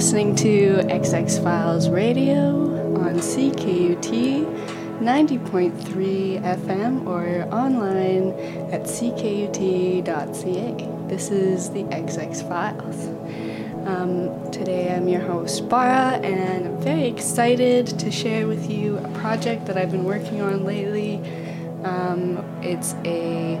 listening to XX Files Radio on CKUT 90.3 FM or online at ckut.ca. This is the XX Files. Um, today I'm your host, Bára, and I'm very excited to share with you a project that I've been working on lately. Um, it's a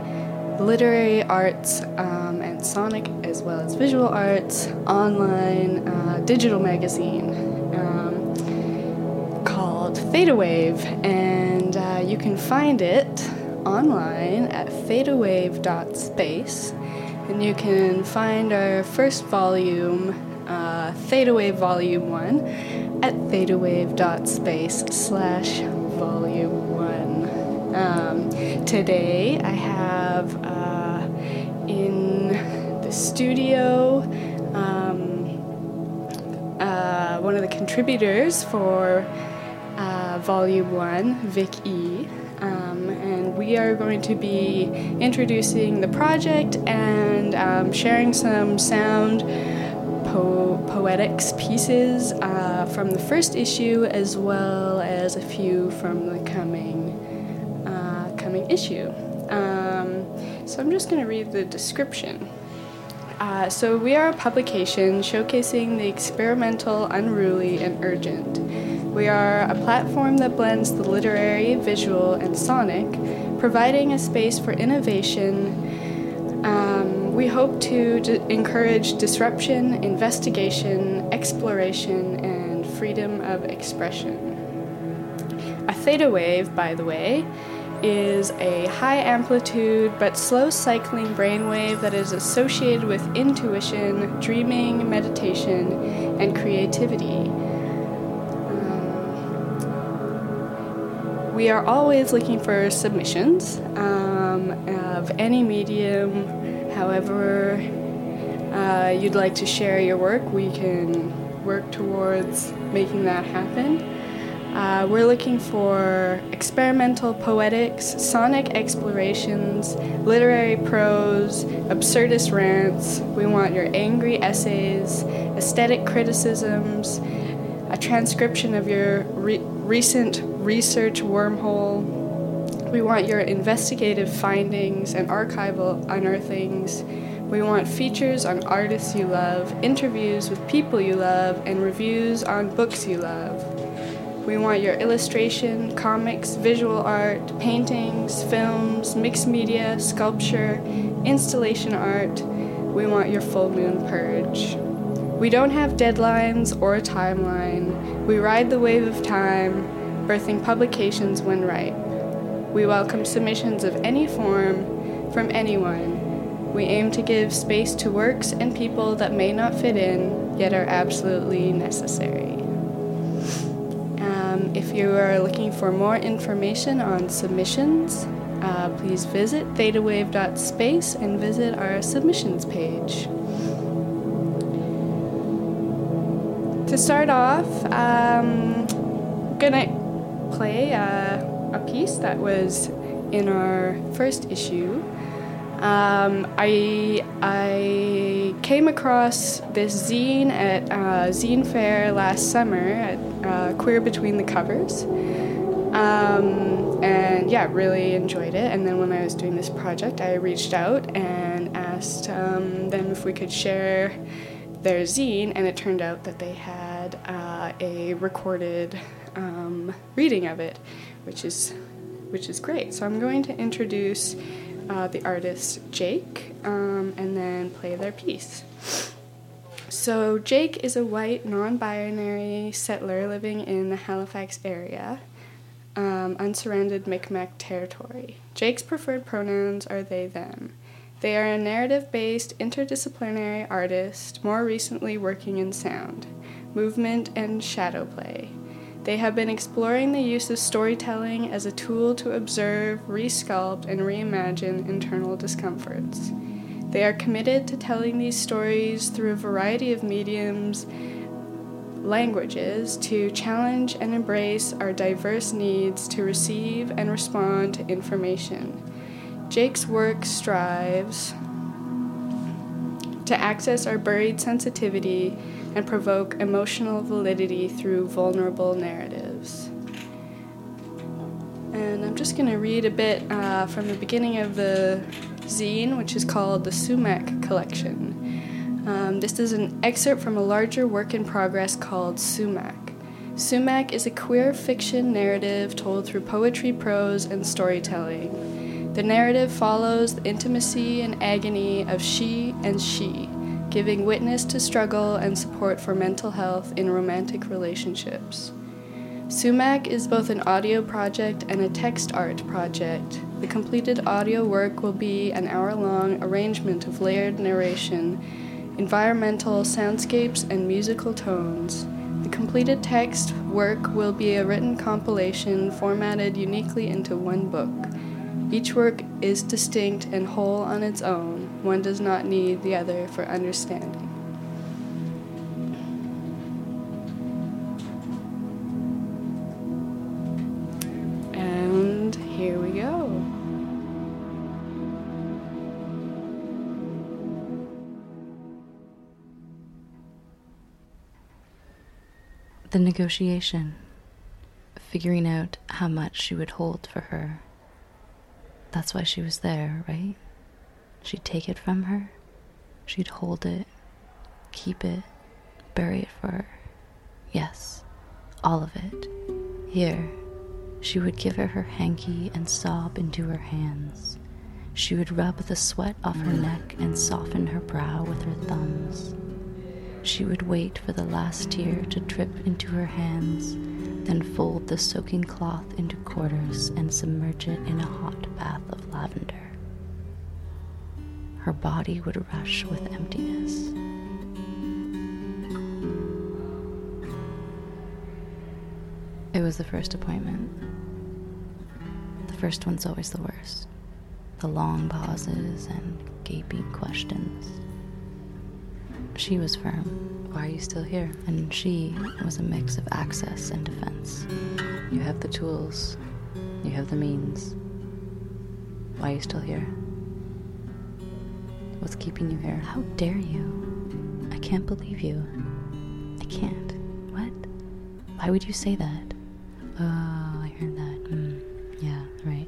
literary arts um, sonic as well as visual arts online uh, digital magazine um, called Theta-Wave, and uh, you can find it online at thetawave.space, and you can find our first volume, uh, Theta-Wave Volume 1, at thetawave.space slash volume 1. Um, today I have uh, studio um, uh, one of the contributors for uh, Volume 1, Vik E. Um, and we are going to be introducing the project and um, sharing some sound po- poetics pieces uh, from the first issue as well as a few from the coming uh, coming issue. Um, so I'm just going to read the description. Uh, so, we are a publication showcasing the experimental, unruly, and urgent. We are a platform that blends the literary, visual, and sonic, providing a space for innovation. Um, we hope to d- encourage disruption, investigation, exploration, and freedom of expression. A theta wave, by the way, is a high amplitude but slow cycling brainwave that is associated with intuition, dreaming, meditation, and creativity. Um, we are always looking for submissions um, of any medium, however, uh, you'd like to share your work, we can work towards making that happen. Uh, we're looking for experimental poetics, sonic explorations, literary prose, absurdist rants. We want your angry essays, aesthetic criticisms, a transcription of your re- recent research wormhole. We want your investigative findings and archival unearthings. We want features on artists you love, interviews with people you love, and reviews on books you love. We want your illustration, comics, visual art, paintings, films, mixed media, sculpture, installation art. We want your full moon purge. We don't have deadlines or a timeline. We ride the wave of time, birthing publications when ripe. We welcome submissions of any form from anyone. We aim to give space to works and people that may not fit in, yet are absolutely necessary. Um, if you are looking for more information on submissions, uh, please visit thetawave.space and visit our submissions page. To start off, um, I'm gonna play uh, a piece that was in our first issue. Um, I I came across this zine at uh, Zine Fair last summer at uh, Queer Between the Covers, um, and yeah, really enjoyed it. And then when I was doing this project, I reached out and asked um, them if we could share their zine, and it turned out that they had uh, a recorded um, reading of it, which is which is great. So I'm going to introduce uh, the artist jeighk um, and then play their piece. So, jeighk is a white, non binary settler living in the Halifax area, um, unsurrendered Micmac territory. jeighk's preferred pronouns are they, them. They are a narrative based, interdisciplinary artist, more recently working in sound, movement, and shadow play. They have been exploring the use of storytelling as a tool to observe, resculpt, and reimagine internal discomforts. They are committed to telling these stories through a variety of mediums, languages, to challenge and embrace our diverse needs to receive and respond to information. jeighk's work strives to access our buried sensitivity and provoke emotional validity through vulnerable narratives. And I'm just going to read a bit uh, from the beginning of the zine, which is called the Sumac Collection. Um, this is an excerpt from a larger work in progress called Sumac. Sumac is a queer fiction narrative told through poetry, prose, and storytelling. The narrative follows the intimacy and agony of she and she, giving witness to struggle and support for mental health in romantic relationships. Sumac is both an audio project and a text art project. The completed audio work will be an hour long arrangement of layered narration, environmental soundscapes, and musical tones. The completed text work will be a written compilation formatted uniquely into one book. Each work is distinct and whole on its own. One does not need the other for understanding. And here we go. The negotiation, figuring out how much she would hold for her. That's why she was there, right? She'd take it from her, she'd hold it, keep it, bury it for her. Yes, all of it. Here, she would give her her hanky and sob into her hands. She would rub the sweat off her neck and soften her brow with her thumbs. She would wait for the last tear to drip into her hands, then fold the soaking cloth into quarters and submerge it in a hot bath of lavender. Her body would rush with emptiness. It was the first appointment. The first one's always the worst. The long pauses and gaping questions. She was firm. Why are you still here? And she was a mix of access and defense. You have the tools, you have the means. Why are you still here? What's keeping you here? How dare you? I can't believe you. I can't. What? Why would you say that? Oh, I heard that. Mm, yeah, right.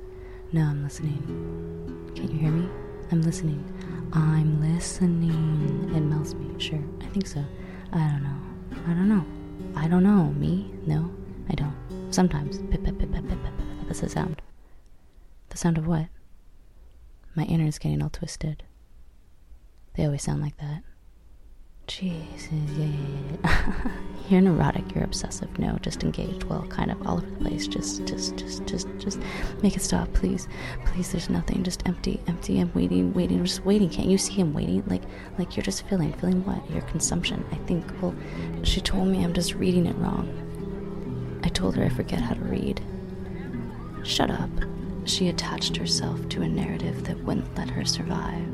No, I'm listening. Can't you hear me? I'm listening. I'm listening. It melts me. Sure, I think so. I don't know. I don't know. I don't know. Me? No, I don't. Sometimes. Pip, pip, pip, pip, pip, pip, pip. That's the sound. The sound of what? My inner is getting all twisted. They always sound like that. Jesus, yeah, yeah, yeah. you're neurotic, you're obsessive. No, just engaged. Well, kind of all over the place. Just, just, just, just, just make it stop, please. Please, there's nothing. Just empty, empty. I'm waiting, waiting. Just waiting. Can't you see him waiting? Like, like you're just feeling, feeling what? Your consumption. I think. Well, she told me I'm just reading it wrong. I told her I forget how to read. Shut up. She attached herself to a narrative that wouldn't let her survive.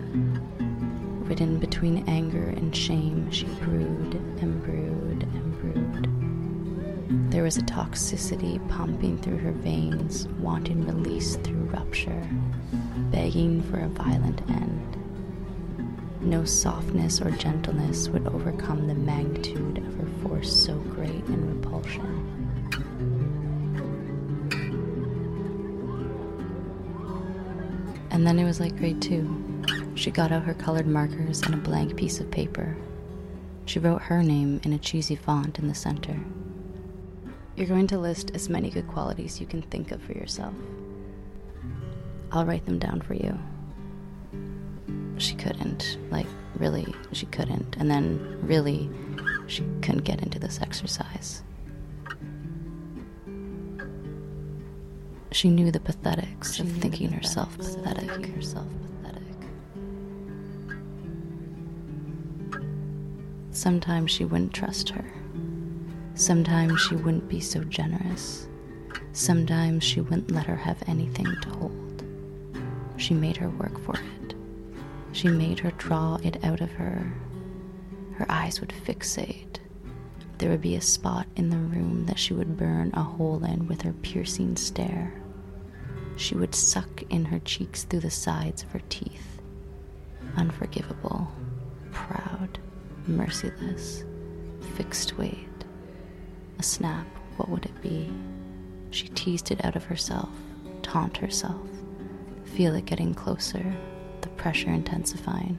Ridden between anger and shame, she brewed and brewed and brewed. There was a toxicity pumping through her veins, wanting release through rupture, begging for a violent end. No softness or gentleness would overcome the magnitude of her force so great in repulsion. And then it was like grade two. She got out her colored markers and a blank piece of paper. She wrote her name in a cheesy font in the center. You're going to list as many good qualities you can think of for yourself. I'll write them down for you. She couldn't. Like, really, she couldn't. And then, really, she couldn't get into this exercise. She knew the pathetics she of thinking herself pathetic. Thinking herself pathetic. Sometimes she wouldn't trust her. Sometimes she wouldn't be so generous. Sometimes she wouldn't let her have anything to hold. She made her work for it. She made her draw it out of her. Her eyes would fixate. There would be a spot in the room that she would burn a hole in with her piercing stare. She would suck in her cheeks through the sides of her teeth. Unforgivable, proud, merciless, fixed weight. A snap, what would it be? She teased it out of herself, taunt herself, feel it getting closer, the pressure intensifying.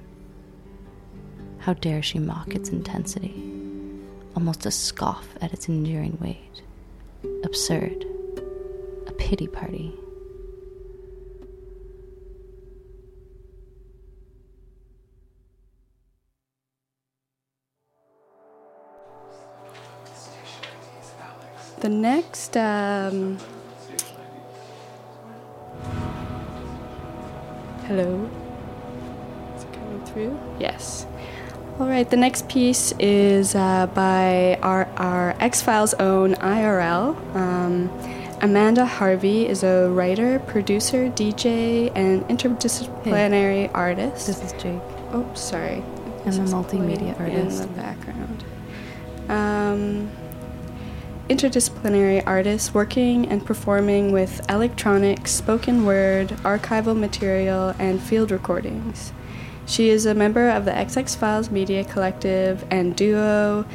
How dare she mock its intensity? Almost a scoff at its enduring weight. Absurd. A pity party. The next um, Hello. Is it coming through? Yes. All right, the next piece is uh, by our, our X Files own IRL. Um, Amanda Harvey is a writer, producer, DJ, and interdisciplinary hey, artist. This is Jake. Oh, sorry. I'm a multimedia artist. In the background. Um, interdisciplinary artist working and performing with electronic, spoken word, archival material, and field recordings. She is a member of the XX Files Media Collective and duo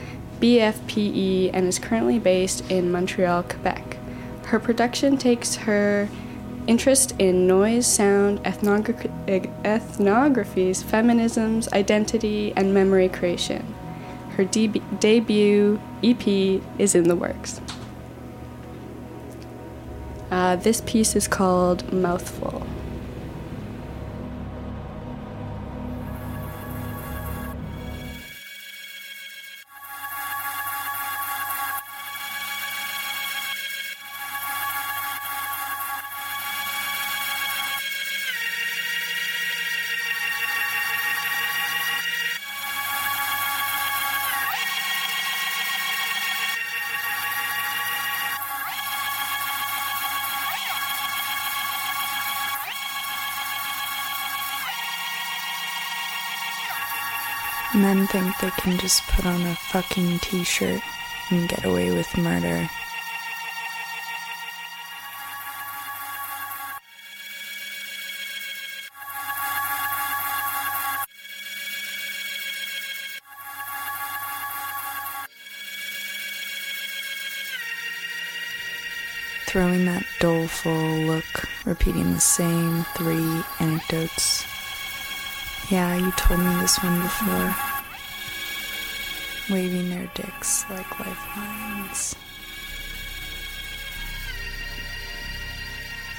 BFPE and is currently based in Montreal, Quebec. Her production takes her interest in noise, sound, ethnogra- eh, ethnographies, feminisms, identity, and memory creation. Her deb- debut EP is in the works. Uh, this piece is called Mouthful. Men think they can just put on a fucking t shirt and get away with murder. Throwing that doleful look, repeating the same three anecdotes yeah, you told me this one before. Waving their dicks like lifelines.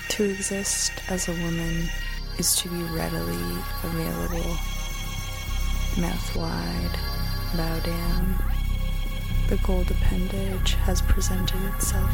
To exist as a woman is to be readily available. Mouth wide, bow down. The gold appendage has presented itself.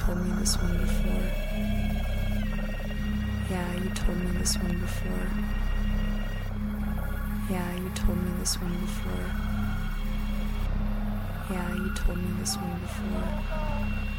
told me this one before. Yeah, you told me this one before. Yeah, you told me this one before. Yeah, you told me this one before.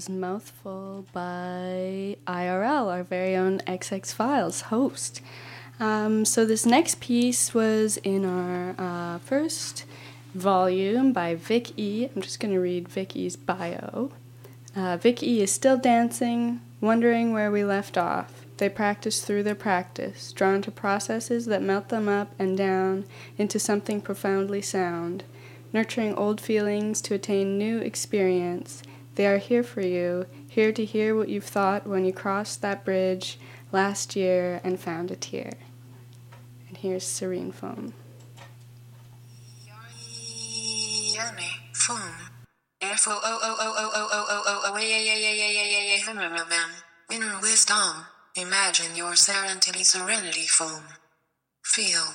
Was Mouthful by IRL, our very own XX Files host. Um, so, this next piece was in our uh, first volume by Vik E. I'm just going to read Vik E's bio. Uh, Vik E is still dancing, wondering where we left off. They practice through their practice, drawn to processes that melt them up and down into something profoundly sound. Nurturing old feelings to attain new experience. They are here for you, here to hear what you've thought when you crossed that bridge last year and found a tear. And here's Serene Foam. Inner wisdom, imagine your serenity serenity foam. Feel,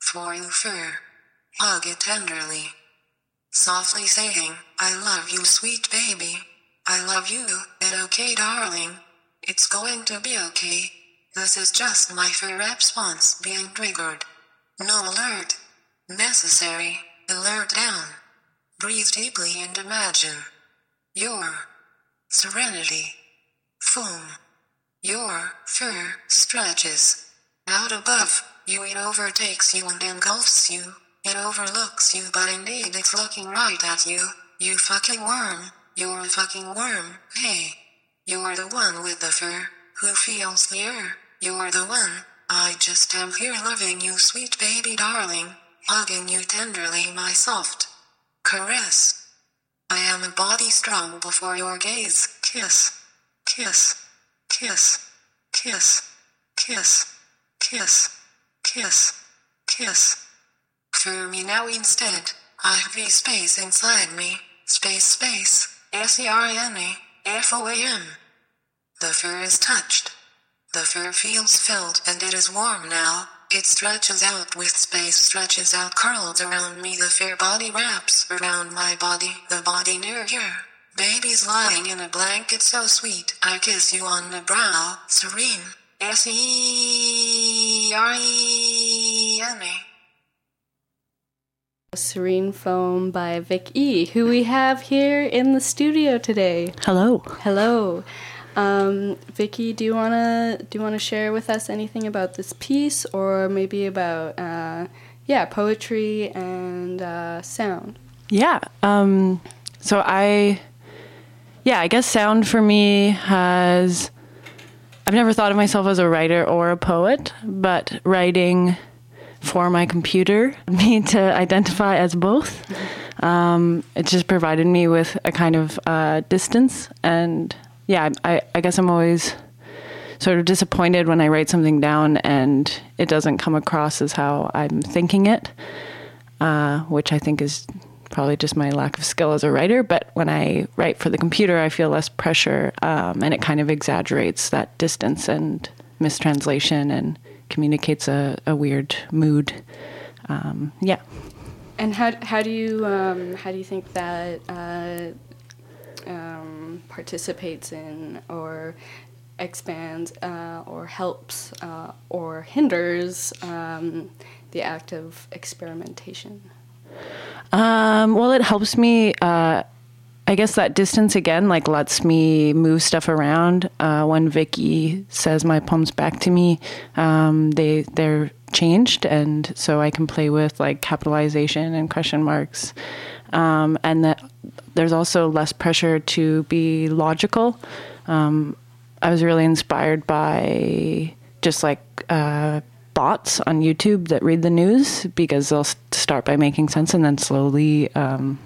for you fur, hug it tenderly. Softly saying, I love you sweet baby. I love you, and okay darling. It's going to be okay. This is just my fear response being triggered. No alert. Necessary. Alert down. Breathe deeply and imagine. Your serenity. Foam. Your fur stretches. Out above, you it overtakes you and engulfs you. It overlooks you, but indeed it's looking right at you. You fucking worm. You're a fucking worm. Hey. You're the one with the fur. Who feels here? You're the one. I just am here loving you, sweet baby darling. Hugging you tenderly, my soft caress. I am a body strong before your gaze. Kiss. Kiss. Kiss. Kiss. Kiss. Kiss. Kiss. Kiss. For me now instead, I have a space inside me. Space space. S-E-R-N-E. F-O-A-M. The fur is touched. The fur feels filled and it is warm now. It stretches out with space stretches out curls around me. The fair body wraps around my body. The body near here. Baby's lying in a blanket so sweet. I kiss you on the brow. Serene. S-E-R-E-N-E. Serene Foam by Vik E, who we have here in the studio today. Hello. Hello. Um, Vicky, do you wanna do you wanna share with us anything about this piece, or maybe about uh, yeah poetry and uh, sound? Yeah. Um, so I, yeah, I guess sound for me has. I've never thought of myself as a writer or a poet, but writing for my computer me to identify as both. Um, it just provided me with a kind of uh, distance and yeah, I, I guess I'm always sort of disappointed when I write something down and it doesn't come across as how I'm thinking it, uh, which I think is probably just my lack of skill as a writer. But when I write for the computer, I feel less pressure um, and it kind of exaggerates that distance and mistranslation and communicates a, a weird mood. Um, yeah. And how, how do you um, how do you think that uh, um, participates in or expands uh, or helps uh, or hinders um, the act of experimentation? Um, well, it helps me. I guess that distance again, like, lets me move stuff around. Uh, when Vicky says my poems back to me, um, they they're changed, and so I can play with like capitalization and question marks, um, and that there's also less pressure to be logical. Um, I was really inspired by just like uh, bots on YouTube that read the news because they'll start by making sense and then slowly um,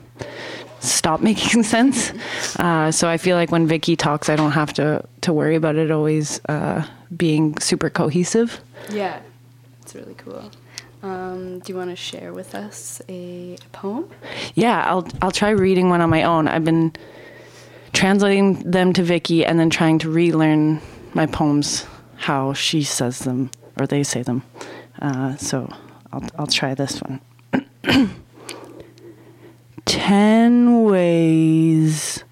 stop making sense. Uh, so I feel like when Vicky talks, I don't have to to worry about it always uh, being super cohesive. Yeah, it's really cool. Um, do you want to share with us a poem? Yeah, I'll I'll try reading one on my own. I've been translating them to Vicky and then trying to relearn my poems how she says them or they say them. Uh, so I'll I'll try this one. Ten ways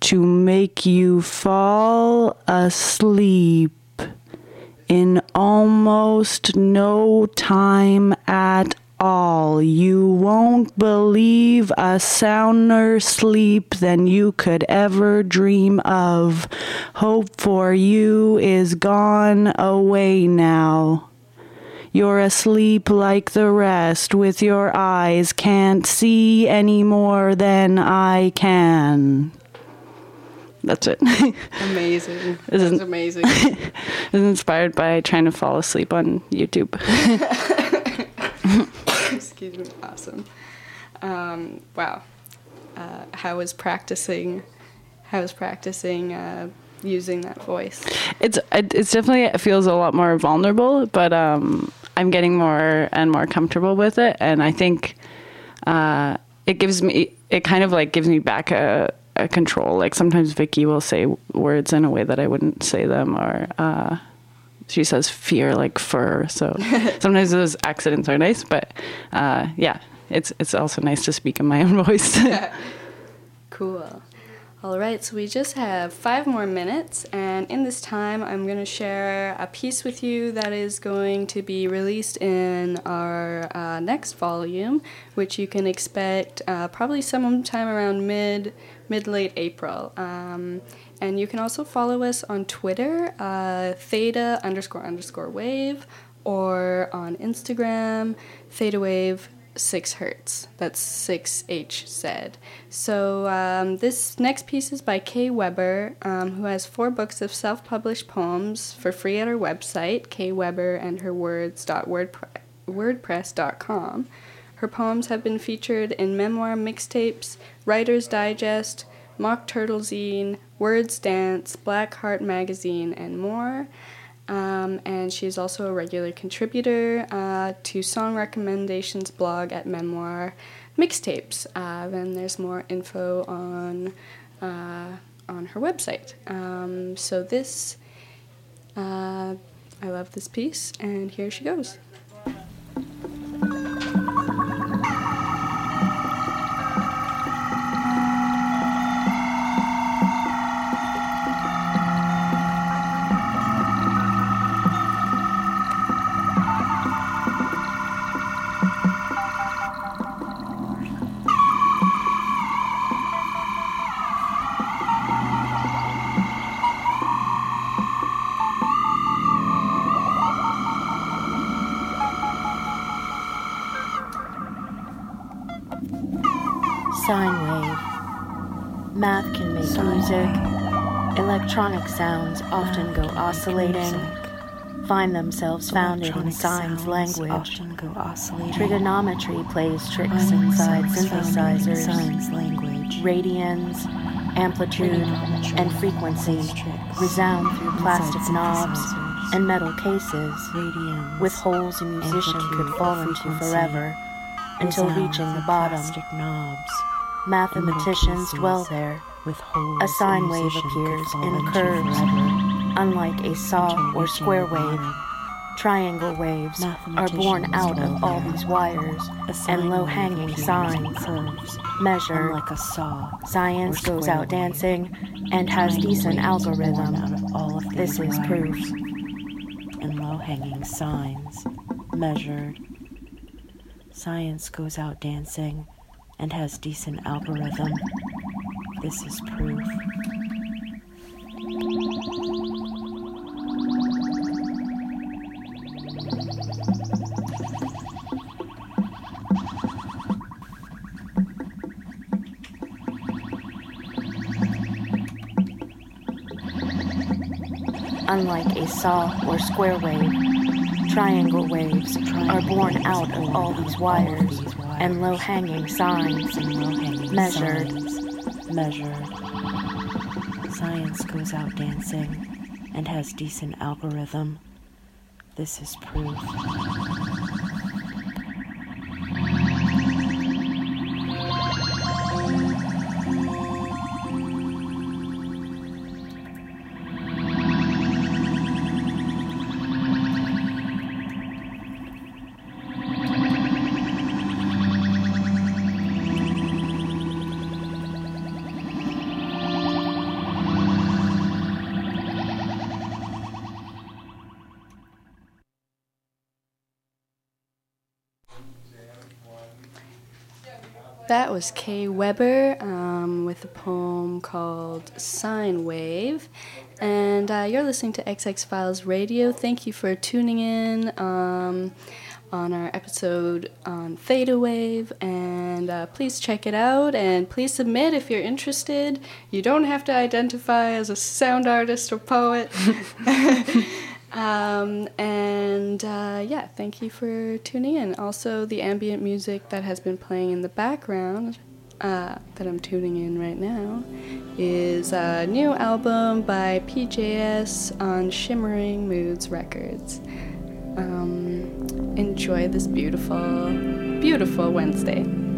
to make you fall asleep in almost no time at all. You won't believe a sounder sleep than you could ever dream of. Hope for you is gone away now. You're asleep like the rest, with your eyes can't see any more than I can. That's it. Amazing. This is- amazing. It's inspired by trying to fall asleep on YouTube. Excuse me. Awesome. Um, wow. Uh, how was practicing? How was practicing uh, using that voice? It's it's definitely it feels a lot more vulnerable, but um, I'm getting more and more comfortable with it, and I think uh, it gives me it kind of like gives me back a, a control. Like sometimes Vicky will say words in a way that I wouldn't say them, or uh, she says fear like fur. So sometimes those accidents are nice, but uh, yeah, it's it's also nice to speak in my own voice. Cool. All right, so we just have five more minutes, and in this time, I'm going to share a piece with you that is going to be released in our uh, next volume, which you can expect uh, probably sometime around mid mid late April. Um, and you can also follow us on Twitter, uh, theta underscore underscore wave, or on Instagram, theta wave six hertz. That's six H said. So um, this next piece is by K Weber, um, who has four books of self-published poems for free at her website, kweberandherwords.wordpress.com. Her poems have been featured in memoir mixtapes, Writer's Digest, Mock Turtle Zine, Words Dance, Black Heart Magazine, and more. Um, and she's also a regular contributor uh, to Song Recommendations blog at Memoir Mixtapes. Uh, then there's more info on uh, on her website. Um, so this, uh, I love this piece, and here she goes. Electronic sounds often go oscillating. Find themselves founded in signs language. often go oscillating. Trigonometry plays tricks inside themselves founded in synthesizers. Radians, amplitude, and frequency resound through plastic knobs and metal cases with holes a musician could fall into forever until reaching the bottom. Mathematicians dwell there. With holes A sine wave appears in curves, unlike a saw or square wave. Triangle waves are born out of all these wires and low hanging signs. curves, Like a saw. science goes out dancing and has decent waves are born algorithm. out of all of This is proof. and low-hanging signs measured. Science goes out dancing and has decent algorithm. This is proof. Unlike a saw or square wave, triangle waves are born out of all these wires and low hanging signs. and Measured. Signs measured. Science goes out dancing and has decent algorithm. This is proof. That was K Weber um, with a poem called Sine Wave. And uh, you're listening to XX Files Radio. Thank you for tuning in um, on our episode on Theta Wave. And uh, please check it out and please submit if you're interested. You don't have to identify as a sound artist or poet. Um, and uh, yeah, thank you for tuning in. Also, the ambient music that has been playing in the background uh, that I'm tuning in right now is a new album by PJS on Shimmering Moods Records. Um, enjoy this beautiful, beautiful Wednesday.